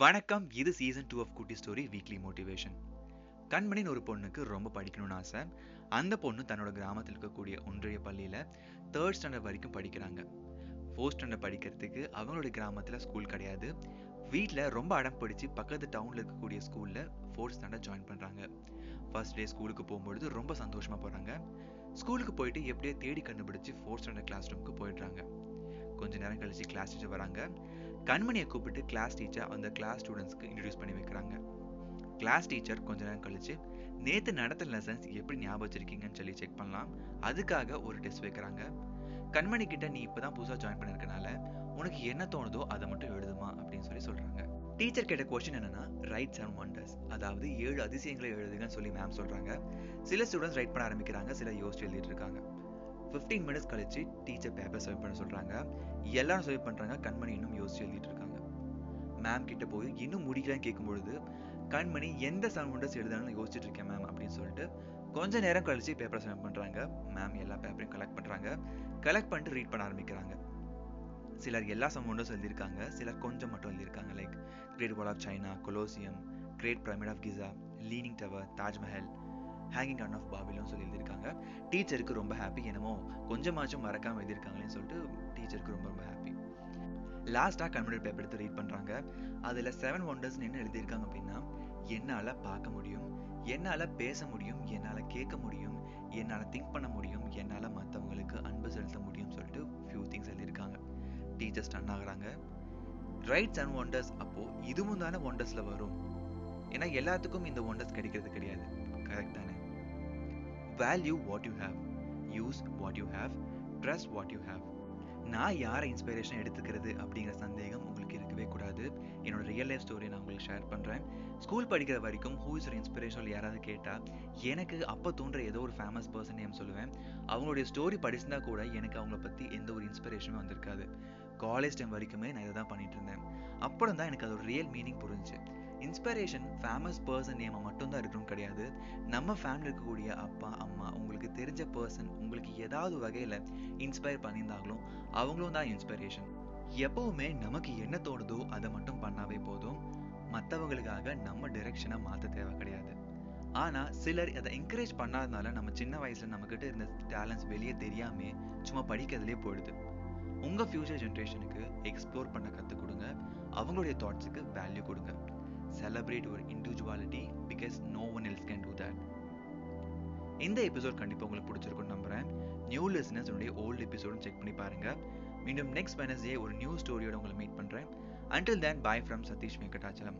வணக்கம். இது season two of குட்டி ஸ்டோரி வீக்லி மோட்டிவேஷன் கண்மணின்னு ஒரு பொண்ணுக்கு ரொம்ப படிக்கணும்னு ஆசை. அந்த பொண்ணு தன்னோட கிராமத்தில் இருக்கக்கூடிய ஒன்றிய பள்ளியில் தேர்ட் ஸ்டாண்டர்ட் வரைக்கும் படிக்கிறாங்க. ஃபோர்த் ஸ்டாண்டர்ட் படிக்கிறதுக்கு அவங்களோட கிராமத்தில் ஸ்கூல் கிடையாது. வீட்டில் ரொம்ப அடம் பிடிச்சி பக்கத்து டவுனில் இருக்கக்கூடிய ஸ்கூலில் ஃபோர்த் ஸ்டாண்டர்ட் ஜாயின் பண்ணுறாங்க ஃபர்ஸ்ட் டே ஸ்கூலுக்கு போகும்பொழுது ரொம்ப சந்தோஷமாக போகிறாங்க ஸ்கூலுக்கு போயிட்டு எப்படியோ தேடி கண்டுபிடிச்சி ஃபோர்த் ஸ்டாண்டர்ட் கிளாஸ் ரூமுக்கு போயிடுறாங்க. கொஞ்சம் நேரம் கழிச்சு கிளாஸ் டீச்சர் வராங்க. கண்மணியை கூப்பிட்டு கிளாஸ் டீச்சர் அந்த கிளாஸ் ஸ்டூடெண்ட்ஸ்க்கு இன்ட்ரடியூஸ் பண்ணி வைக்கிறாங்க. கிளாஸ் டீச்சர் கொஞ்ச நேரம் கழிச்சு நேற்று நடத்த லெசன்ஸ் எப்படி ஞாபகம் வச்சிருக்கீங்கன்னு சொல்லி செக் பண்ணலாம். அதுக்காக ஒரு டெஸ்ட் வைக்கிறாங்க. கண்மணி கிட்ட நீ இப்பதான் புதுசா ஜாயின் பண்ணிருக்கனால உனக்கு என்ன தோணுதோ அதை மட்டும் எழுதுமா? அப்படின்னு சொல்லி சொல்றாங்க. டீச்சர் கேட்ட கொஸ்டின் என்னன்னா ரைட் செவன் ஒண்டர்ஸ் அதாவது ஏழு அதிசயங்களை எழுதுங்கன்னு சொல்லி மேம் சொல்றாங்க. சில ஸ்டூடெண்ட்ஸ் ரைட் பண்ண ஆரம்பிக்கிறாங்க சில யோசிச்சு எழுதிட்டு இருக்காங்க. ஃபிஃப்டீன் மினிட்ஸ் கழிச்சு டீச்சர் பேப்பர் சர்வ் பண்ண சொல்கிறாங்க எல்லாரும் சர்வ் பண்ணுறாங்க கண்மணி இன்னும் யோசிச்சு எழுதிட்டு இருக்காங்க. மேம் கிட்ட போய் இன்னும் முடிக்கலன்னு கேட்கும்பொழுது கண்மணி எந்த செவன் எழுதணும்னு யோசிச்சுட்டு இருக்கேன் மேம் அப்படின்னு சொல்லிட்டு கொஞ்ச நேரம் கழிச்சு பேப்பர் சர்வ் பண்ணுறாங்க மேம் எல்லா பேப்பரையும் கலெக்ட் பண்ணுறாங்க கலெக்ட் பண்ணிட்டு ரீட் பண்ண ஆரம்பிக்கிறாங்க. சிலர் எல்லா செவன் எழுதியிருக்காங்க சிலர் கொஞ்சம் மட்டும் எழுதியிருக்காங்க. Like great wall of China Colosseum great pyramid of Giza leaning tower Taj Mahal hanging அன் ஆஃப் பாபிலும் சொல்லி எழுதியிருக்காங்க டீச்சருக்கு ரொம்ப ஹாப்பி என்னமோ கொஞ்சமாச்சும் மறக்காம எழுதியிருக்காங்களேன்னு சொல்லிட்டு டீச்சருக்கு ரொம்ப ரொம்ப ஹாப்பி லாஸ்டா கன்வெர்ட் பேப்பர் எடுத்து ரீட் பண்றாங்க. அதுல செவன் ஒண்டர்ஸ் என்ன எழுதியிருக்காங்க அப்படின்னா என்னால பார்க்க முடியும் என்னால பேச முடியும் என்னால கேட்க முடியும் என்னால திங்க் பண்ண முடியும் என்னால மத்தவங்களுக்கு அன்பு செலுத்த முடியும் சொல்லிட்டு ஃபியூ திங்ஸ் எழுதியிருக்காங்க. டீச்சர் ஸ்டன் ஆகுறாங்க. ரைட்ஸ் அண்ட் ஒண்டர்ஸ் அப்போ இதுவும் தானே ஒண்டர்ஸில் வரும். ஏன்னா எல்லாத்துக்கும் இந்த ஒண்டர்ஸ் கிடைக்கிறது value what you have use what you have trust what you have நான் யாரை இன்ஸ்பிரேஷன் எடுத்துக்கிறது அப்படிங்கிற சந்தேகம் உங்களுக்கு இருக்கவே கூடாது. என்னோட ரியல் லைஃப் ஸ்டோரி நான் உங்களுக்கு ஷேர் பண்ணுறேன் ஸ்கூல் படிக்கிற வரைக்கும் ஹூ இஸ் இன்ஸ்பிரேஷன் யாராவது கேட்டால் எனக்கு அப்போ தோன்ற ஏதோ ஒரு ஃபேமஸ் பர்சன் நேம் சொல்லுவேன். அவங்களுடைய ஸ்டோரி படிச்சிருந்தா கூட எனக்கு அவங்கள பற்றி எந்த ஒரு இன்ஸ்பிரேஷனும் வந்திருக்காது. காலேஜ் டைம் வரைக்குமே நான் இதை தான் பண்ணிட்டு இருந்தேன். அப்புறம் தான் எனக்கு அது ஒரு ரியல் மீனிங் புரிஞ்சுச்சு. இன்ஸ்பிரேஷன் ஃபேமஸ் பர்சன் நேமை மட்டும்தான் இருக்கணும் கிடையாது. நம்ம ஃபேமிலி இருக்கக்கூடிய அப்பா அம்மா உங்களுக்கு தெரிஞ்ச பர்சன் உங்களுக்கு ஏதாவது வகையில் இன்ஸ்பயர் பண்ணியிருந்தாங்களும் அவங்களும் தான் இன்ஸ்பிரேஷன் எப்பவுமே நமக்கு என்ன தோணுதோ அதை மட்டும் பண்ணாவே போதும். மற்றவங்களுக்காக நம்ம டிரெக்ஷனை மாற்ற தேவை கிடையாது. ஆனா சிலர் அதை என்கரேஜ் பண்ணாதனால நம்ம சின்ன வயசுல நம்மக்கிட்ட இருந்த டேலண்ட்ஸ் வெளியே தெரியாம சும்மா படிக்கிறதுலே போயிடுது. உங்க ஃப்யூச்சர் ஜென்ரேஷனுக்கு எக்ஸ்ப்ளோர் பண்ண கற்றுக் கொடுங்க. அவங்களுடைய தாட்ஸுக்கு வேல்யூ கொடுங்க. Celebrate your individuality because no one else can do that இந்த எபிசோட் கண்டிப்பாக உங்களுக்கு பிடிச்சிருக்கும்னு நம்புறேன். நியூ லிஸ்னஸ் என்னுடைய ஓல்டு எபிசோடும் செக் பண்ணி பாருங்க. மீண்டும் நெக்ஸ்ட் வெனஸ்டே ஒரு நியூ ஸ்டோரியோட உங்களை மீட் பண்றேன். Until then bye from Satish Venkatachalam